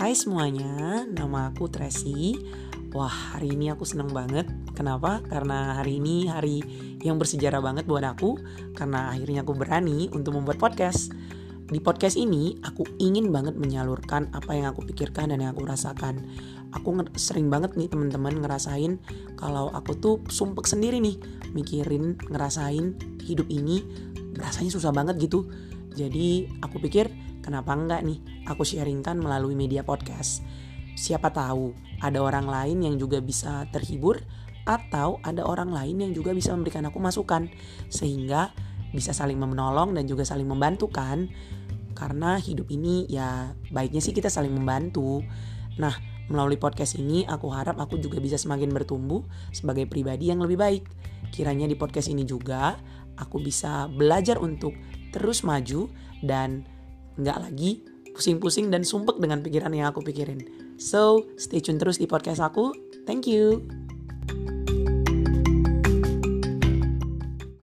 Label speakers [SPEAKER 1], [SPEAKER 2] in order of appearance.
[SPEAKER 1] Hai semuanya, nama aku Tracy. Wah, hari ini aku seneng banget. Kenapa? Karena hari ini hari yang bersejarah banget buat aku. Karena akhirnya aku berani untuk membuat podcast. Di podcast ini, aku ingin banget menyalurkan apa yang aku pikirkan dan yang aku rasakan. Aku sering banget nih teman-teman ngerasain kalau aku tuh sumpek sendiri nih mikirin ngerasain hidup ini rasanya susah banget gitu. Jadi aku pikir Kenapa enggak nih aku sharingkan melalui media podcast. Siapa tahu ada orang lain yang juga bisa terhibur atau ada orang lain yang juga bisa memberikan aku masukan sehingga bisa saling menolong dan juga saling membantu kan. Karena hidup ini ya baiknya sih kita saling membantu. Nah, melalui podcast ini aku harap aku juga bisa semakin bertumbuh sebagai pribadi yang lebih baik. Kiranya di podcast ini juga aku bisa belajar untuk terus maju dan nggak lagi pusing-pusing dan sumpek dengan pikiran yang aku pikirin. So, stay tune terus di podcast aku. Thank you.